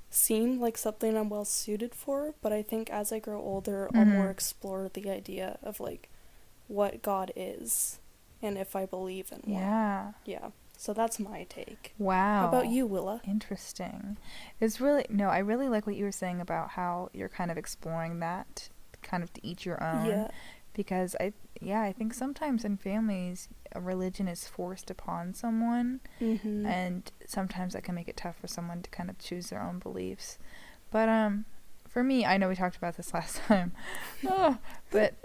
Speaker 1: seem like something I'm well suited for, but I think as I grow older, I'll mm-hmm.
Speaker 2: more
Speaker 1: explore the idea of like what God is and if I believe in one.
Speaker 2: Yeah.
Speaker 1: Yeah. So that's my take.
Speaker 2: Wow.
Speaker 1: How about you, Willa?
Speaker 2: Interesting. It's really no, I really like what you were saying about how you're kind of exploring that kind of to each your own.
Speaker 1: Yeah.
Speaker 2: Because I yeah, I think sometimes in families a religion is forced upon someone
Speaker 1: Mm-hmm.
Speaker 2: and sometimes that can make it tough for someone to kind of choose their own beliefs. But um for me, I know we talked about this [laughs] last time. [laughs] Ah, but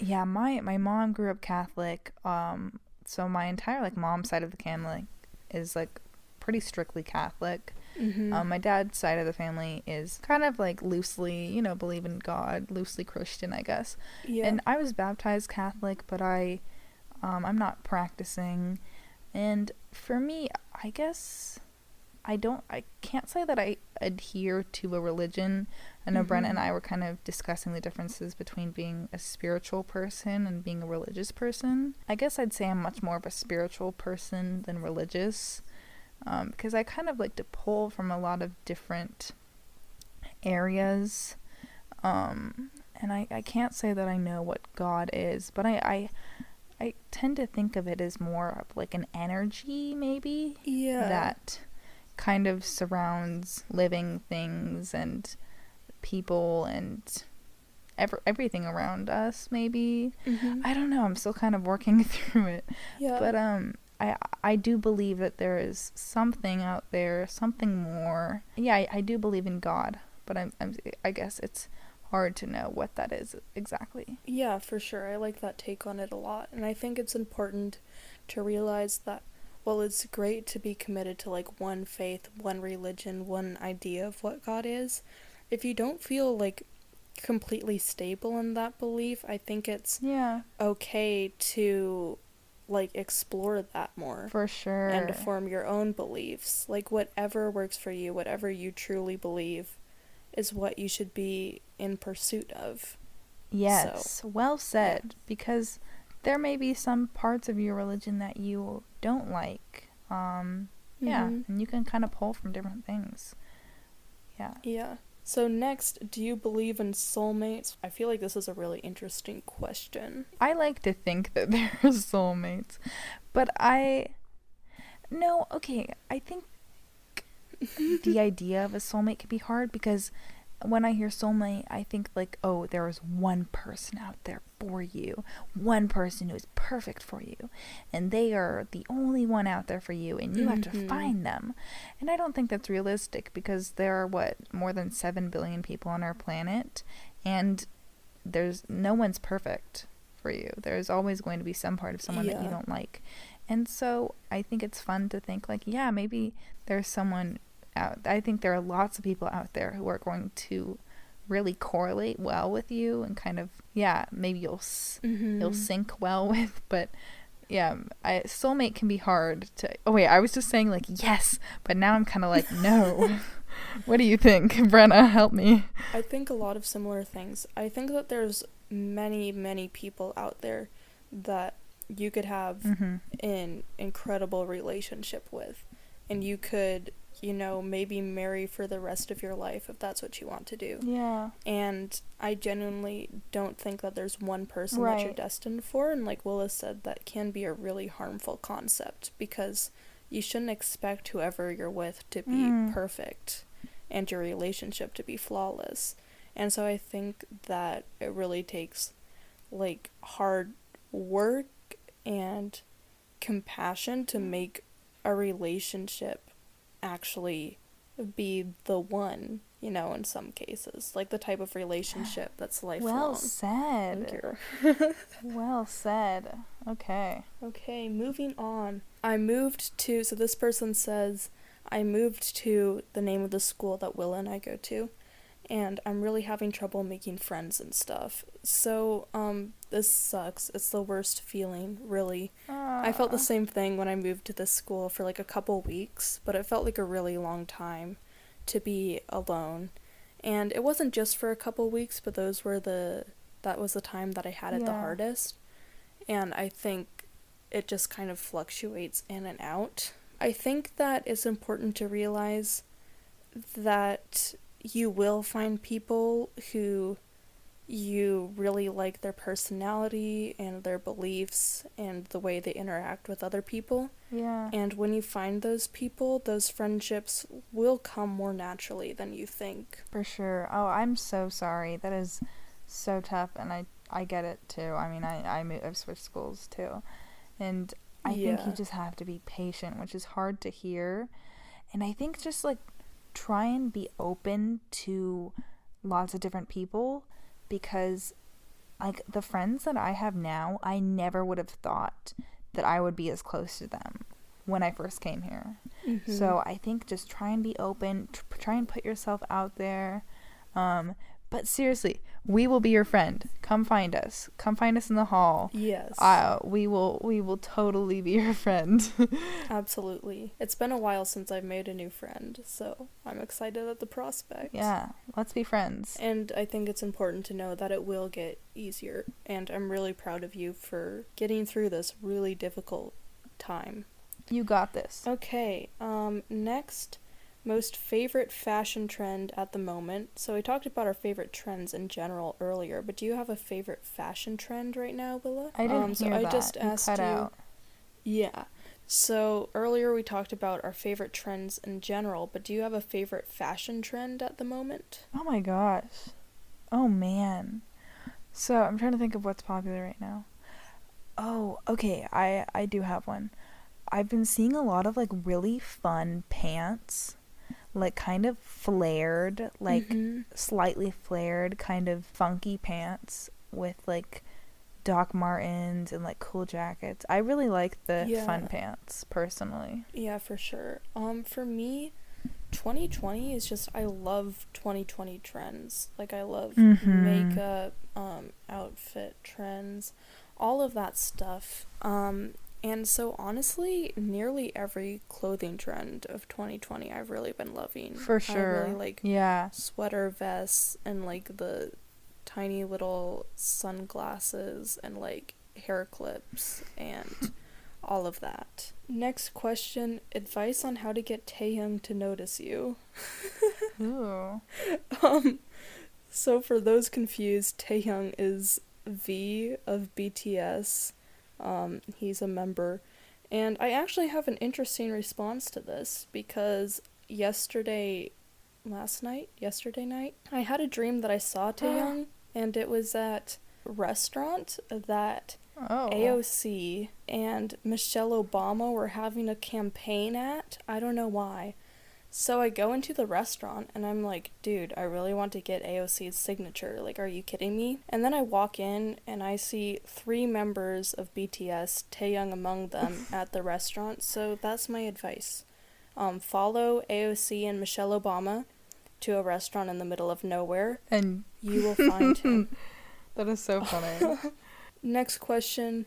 Speaker 2: yeah, my my mom grew up Catholic. Um so my entire like mom side of the family is like pretty strictly Catholic.
Speaker 1: Mm-hmm.
Speaker 2: Um, my dad's side of the family is kind of like loosely, you know, believe in God, loosely Christian, I guess.
Speaker 1: yeah.
Speaker 2: And I was baptized Catholic, but I, um, I'm not practicing. And for me, I guess I don't, I can't say that I adhere to a religion. I know Brenna
Speaker 1: Mhm.
Speaker 2: and I were kind of discussing the differences between being a spiritual person and being a religious person. I guess I'd say I'm much more of a spiritual person than religious. Um, because I kind of like to pull from a lot of different areas. Um, and I, I can't say that I know what God is, but I, I I tend to think of it as more of like an energy maybe
Speaker 1: yeah.
Speaker 2: that kind of surrounds living things and people and ever everything around us maybe.
Speaker 1: Mhm.
Speaker 2: I don't know, I'm still kind of working [laughs] through it.
Speaker 1: yeah.
Speaker 2: But um I I do believe that there is something out there, something more. Yeah, I, I do believe in God, but I'm, I'm I guess it's hard to know what that is exactly.
Speaker 1: Yeah, for sure. I like that take on it a lot. And I think it's important to realize that while it's great to be committed to like one faith, one religion, one idea of what God is, if you don't feel like completely stable in that belief, I think it's
Speaker 2: Yeah,
Speaker 1: okay to like explore that more
Speaker 2: for sure.
Speaker 1: and to form your own beliefs. Like whatever works for you, whatever you truly believe is what you should be in pursuit of.
Speaker 2: Yes, well said. Because there may be some parts of your religion that you don't like. Um, yeah,
Speaker 1: Mhm.
Speaker 2: and you can kind of pull from different things. Yeah.
Speaker 1: Yeah. So next, do you believe in soulmates? I feel like this is a really interesting question.
Speaker 2: I like to think that [laughs] they're soulmates, but I. No, okay. I think [laughs] the idea of a soulmate can be hard because when I hear soulmate, I think like, oh, there is one person out there for you, one person who is perfect for you, and they are the only one out there for you, and you have to
Speaker 1: Mhm.
Speaker 2: find them. And I don't think that's realistic because there are what more than seven billion people on our planet, and there's no one's perfect for you. There's always going to be some part of someone that you don't like. And so I think it's fun to think like, yeah, maybe there's someone out. I think there are lots of people out there who are going to really correlate well with you and kind of yeah, maybe you'll
Speaker 1: Mm-hmm.
Speaker 2: you'll sync well [laughs] with, but yeah, I, soulmate can be hard to. Oh wait, I was just saying like yes, but now I'm kind of like no. [laughs] [laughs] what do you think, Brenna? Help me.
Speaker 1: I think a lot of similar things. I think that there's many, many people out there that you could have
Speaker 2: Mm-hmm.
Speaker 1: an incredible relationship with. And you could, you know, maybe marry for the rest of your life if that's what you want to do.
Speaker 2: Yeah.
Speaker 1: And I genuinely don't think that there's one person that you're destined for. And like Willis said, that can be a really harmful concept because you shouldn't expect whoever you're with to be
Speaker 2: Mm.
Speaker 1: perfect and your relationship to be flawless. And so I think that it really takes like hard work and compassion to make a relationship actually be the one, you know, in some cases. Like the type of relationship that's lifelong.
Speaker 2: Well said. [laughs] Well said. Okay.
Speaker 1: Okay, moving on. I moved to, so this person says, I moved to the name of the school that Willa and I go to, and I'm really having trouble making friends and stuff. So, um, this sucks. It's the worst feeling, really. I felt the same thing when I moved to this school for like a couple weeks, but it felt like a really long time to be alone. And it wasn't just for a couple weeks, but those were the that was the time that I had it the hardest. And I think it just kind of fluctuates in and out. I think that it's important to realize that you will find people who you really like their personality and their beliefs and the way they interact with other people.
Speaker 2: Yeah.
Speaker 1: And when you find those people, those friendships will come more naturally than you think.
Speaker 2: For sure. Oh, I'm so sorry. That is so tough and I I get it too. I mean, I I mo- I've switched schools too, and I think you just have to be patient, which is hard to hear. And I think just like try and be open to lots of different people because like the friends that I have now, I never would have thought that I would be as close to them when I first came here.
Speaker 1: Mm-hmm.
Speaker 2: So I think just try and be open, tr- try and put yourself out there. Um, but seriously, we will be your friend. Come find us. Come find us in the hall.
Speaker 1: yes,
Speaker 2: Uh, we will we will totally be your friend. [laughs]
Speaker 1: absolutely. It's been a while since I've made a new friend, so I'm excited at the prospect.
Speaker 2: yeah, let's be friends.
Speaker 1: And I think it's important to know that it will get easier, and I'm really proud of you for getting through this really difficult time.
Speaker 2: You got this.
Speaker 1: Okay, um, next, most favorite fashion trend at the moment. So we talked about our favorite trends in general earlier, but do you have a favorite fashion trend right now, Willa?
Speaker 2: I didn't
Speaker 1: um, so
Speaker 2: hear
Speaker 1: I
Speaker 2: that.
Speaker 1: just
Speaker 2: you
Speaker 1: asked
Speaker 2: cut
Speaker 1: you.
Speaker 2: out.
Speaker 1: Yeah. So earlier we talked about our favorite trends in general, but do you have a favorite fashion trend at the moment?
Speaker 2: Oh my gosh. Oh man. So I'm trying to think of what's popular right now. Oh, okay. I I do have one. I've been seeing a lot of like really fun pants, like kind of flared, like
Speaker 1: Mhm.
Speaker 2: slightly flared, kind of funky pants with like Doc Martens and like cool jackets. I really like the
Speaker 1: Yeah.
Speaker 2: fun pants personally.
Speaker 1: Yeah, for sure. Um, for me, 2020 is just I love 2020 trends. Like I love
Speaker 2: Mhm.
Speaker 1: makeup, um, outfit trends, all of that stuff. Um, and so honestly, nearly every clothing trend of 2020 I've really been loving.
Speaker 2: For
Speaker 1: I
Speaker 2: sure.
Speaker 1: really like
Speaker 2: Yeah.
Speaker 1: sweater vests and like the tiny little sunglasses and like hair clips and [laughs] all of that. Next question advice on how to get Taehyung to notice you. [laughs]
Speaker 2: Ooh.
Speaker 1: Um, so for those confused, Taehyung is V of BTS. Um, he's a member. And I actually have an interesting response to this because yesterday, last night, yesterday night, I had a dream that I saw [gasps] Taehyung, and it was at a restaurant that
Speaker 2: Oh.
Speaker 1: AOC and Michelle Obama were having a campaign at. I don't know why. So I go into the restaurant and I'm like, dude, I really want to get AOC's signature. Like, are you kidding me? And then I walk in and I see three members of BTS, Taehyung among them, [laughs] at the restaurant. So that's my advice. Um, follow AOC and Michelle Obama to a restaurant in the middle of nowhere.
Speaker 2: And
Speaker 1: You will [laughs] find him.
Speaker 2: that is so funny. [laughs]
Speaker 1: Next question.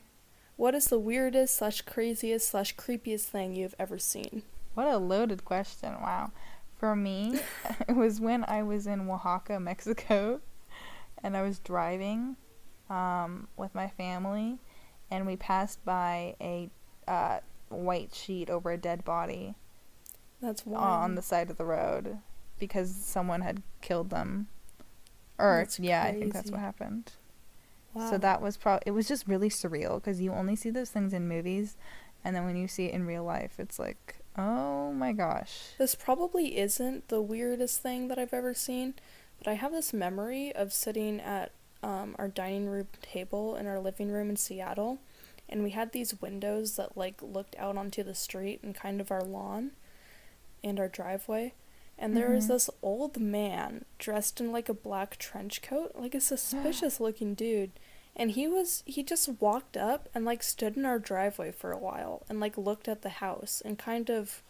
Speaker 1: What is the weirdest slash craziest slash creepiest thing you've ever seen?
Speaker 2: What a loaded question. Wow. For me, [laughs] [laughs] it was when I was in Oaxaca, Mexico, and I was driving um, with my family, and we passed by a uh, white sheet over a dead body
Speaker 1: That's one.
Speaker 2: on the side of the road because someone had killed them. Or,
Speaker 1: That's
Speaker 2: yeah, I think that's what happened.
Speaker 1: wow.
Speaker 2: So that was probably, it was just really surreal because you only see those things in movies, and then when you see it in real life, it's like, oh my gosh.
Speaker 1: This probably isn't the weirdest thing that I've ever seen, but I have this memory of sitting at um, our dining room table in our living room in Seattle, and we had these windows that like looked out onto the street and kind of our lawn and our driveway. And there was
Speaker 2: Mhm.
Speaker 1: this old man dressed in like a black trench coat, like a [gasps] suspicious looking dude. And he was he just walked up and like stood in our driveway for a while and like looked at the house and kind of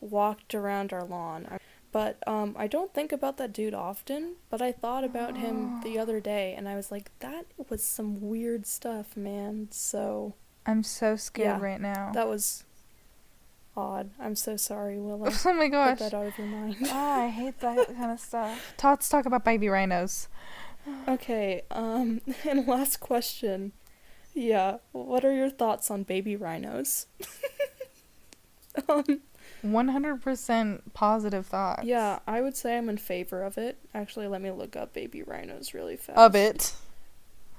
Speaker 1: walked around our lawn. But um I don't think about that dude often, but I thought about him the other day and I was like that was some weird stuff, man. So
Speaker 2: I'm so scared
Speaker 1: Yeah,
Speaker 2: right now.
Speaker 1: that was odd. I'm so sorry, Willa. [laughs]
Speaker 2: oh my gosh.
Speaker 1: that out of your mind.
Speaker 2: ah, I hate that [laughs] kind of stuff. Let's talk about baby rhinos.
Speaker 1: Okay, um, [laughs] and last question. Yeah, what are your thoughts on baby rhinos? [laughs] um,
Speaker 2: 100% positive thoughts.
Speaker 1: yeah, I would say I'm in favor of it. Actually, let me look up baby rhinos really fast.
Speaker 2: Of it.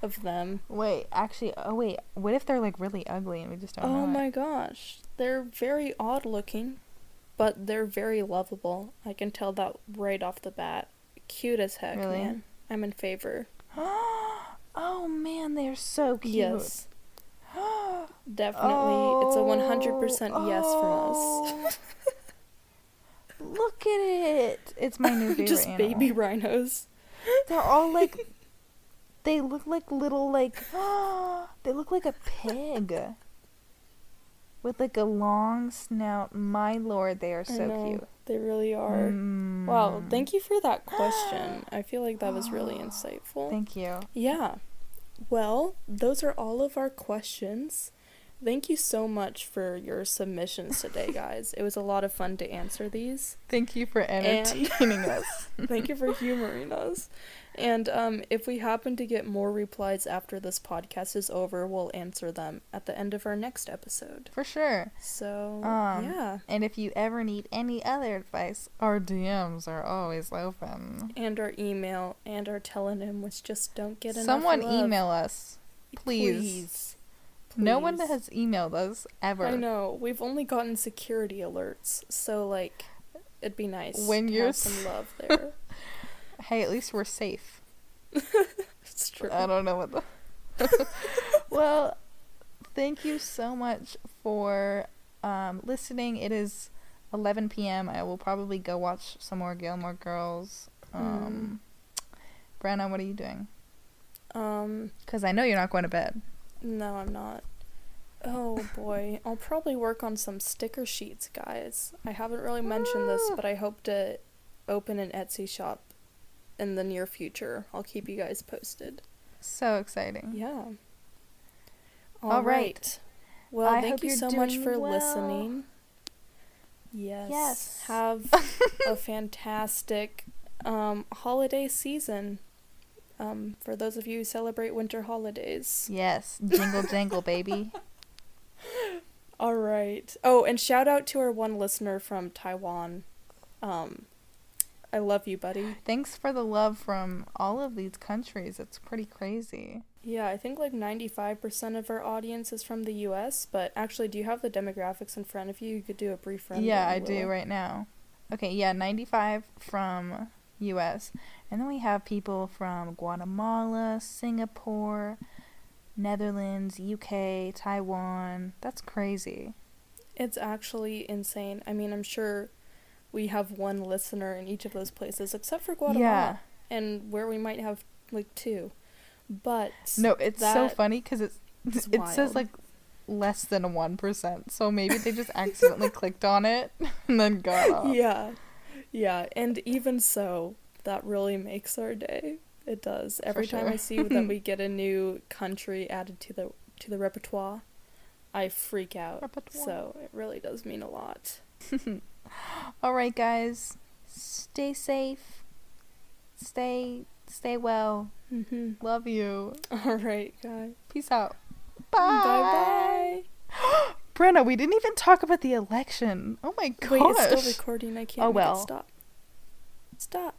Speaker 1: Of them.
Speaker 2: Wait, actually, oh wait, what if they're like really ugly and we just don't know?
Speaker 1: Oh
Speaker 2: it?
Speaker 1: my gosh. They're very odd looking, but they're very lovable. I can tell that right off the bat. Cute as heck,
Speaker 2: Really?
Speaker 1: man. I'm in favor. [gasps]
Speaker 2: Oh man, they're so cute.
Speaker 1: Yes. [gasps] Definitely. It's a 100% yes from us.
Speaker 2: us. Look at it. It's my new [laughs] favorite
Speaker 1: Just
Speaker 2: animal.
Speaker 1: baby rhinos.
Speaker 2: They're all like [laughs] they look like little like [gasps] they look like a pig. [laughs] With like a long snout. My lord, they are so cute.
Speaker 1: They really are. Wow,
Speaker 2: Mm.
Speaker 1: thank you for that question. [gasps] I feel like that was really [gasps] insightful.
Speaker 2: Thank you.
Speaker 1: Yeah. Well, those are all of our questions. Thank you so much for your submissions today, [laughs] guys. It was a lot of fun to answer these.
Speaker 2: Thank you for entertaining us. [laughs]
Speaker 1: Thank you for [laughs] humoring us. And um, if we happen to get more replies after this podcast is over, we'll answer them at the end of our next episode.
Speaker 2: For sure.
Speaker 1: So,
Speaker 2: Um,
Speaker 1: yeah.
Speaker 2: And if you ever need any other advice, our DMs are always open.
Speaker 1: And our email and our Tellonym, which just don't get enough
Speaker 2: Someone
Speaker 1: love.
Speaker 2: email us, please.
Speaker 1: Please.
Speaker 2: No one has emailed us ever.
Speaker 1: I know. We've only gotten security alerts, so like, it'd be nice
Speaker 2: When
Speaker 1: to
Speaker 2: you're
Speaker 1: have some love there. [laughs]
Speaker 2: Hey, at least we're safe. [laughs]
Speaker 1: it's true.
Speaker 2: I don't know what the. [laughs] well, thank you so much for um, listening. It is 11 p.m. I will probably go watch some more Gilmore Girls. Um, Brenna, what are you doing?
Speaker 1: Um,
Speaker 2: Because I know you're not going to bed.
Speaker 1: no, I'm not. Oh boy, [laughs] I'll probably work on some sticker sheets, guys. I haven't really mentioned this, but I hope to open an Etsy shop in the near future. I'll keep you guys posted.
Speaker 2: So exciting.
Speaker 1: Yeah.
Speaker 2: All
Speaker 1: All
Speaker 2: right.
Speaker 1: right. Well,
Speaker 2: I
Speaker 1: thank you so much for
Speaker 2: well.
Speaker 1: listening. Yes.
Speaker 2: Yes.
Speaker 1: Have [laughs] a fantastic um, holiday season. Um, for those of you who celebrate winter holidays.
Speaker 2: Yes, jingle jangle, baby. [laughs]
Speaker 1: All right. Oh, and shout out to our one listener from Taiwan. Um, I love you, buddy.
Speaker 2: Thanks for the love from all of these countries. It's pretty crazy.
Speaker 1: Yeah, I think like 95% of our audience is from the US, but actually, do you have the demographics in front of you? You could do a brief rundown.
Speaker 2: yeah, I do right now. Okay, yeah, 95 from US. And then we have people from Guatemala, Singapore, Netherlands, UK, Taiwan. That's crazy.
Speaker 1: It's actually insane. I mean, I'm sure we have one listener in each of those places, except for Guatemala,
Speaker 2: Yeah.
Speaker 1: and where we might have like two. But
Speaker 2: No, it's so funny because it's it says like less than a 1%. So maybe they just accidentally [laughs] clicked on it [laughs] and then got off.
Speaker 1: yeah, yeah, and even so, that really makes our day. It does. Every time I see that [laughs] we get a new country added to the to the repertoire, I freak out.
Speaker 2: Repertoire.
Speaker 1: So it really does mean a lot.
Speaker 2: All right, guys. Stay safe. Stay stay well.
Speaker 1: hmm
Speaker 2: Love you.
Speaker 1: All right, guys.
Speaker 2: Peace out.
Speaker 1: Bye bye. [gasps]
Speaker 2: Brenna, we didn't even talk about the election. Oh my gosh.
Speaker 1: Wait, it's still recording. I can't
Speaker 2: Oh, well.
Speaker 1: stop. Stop.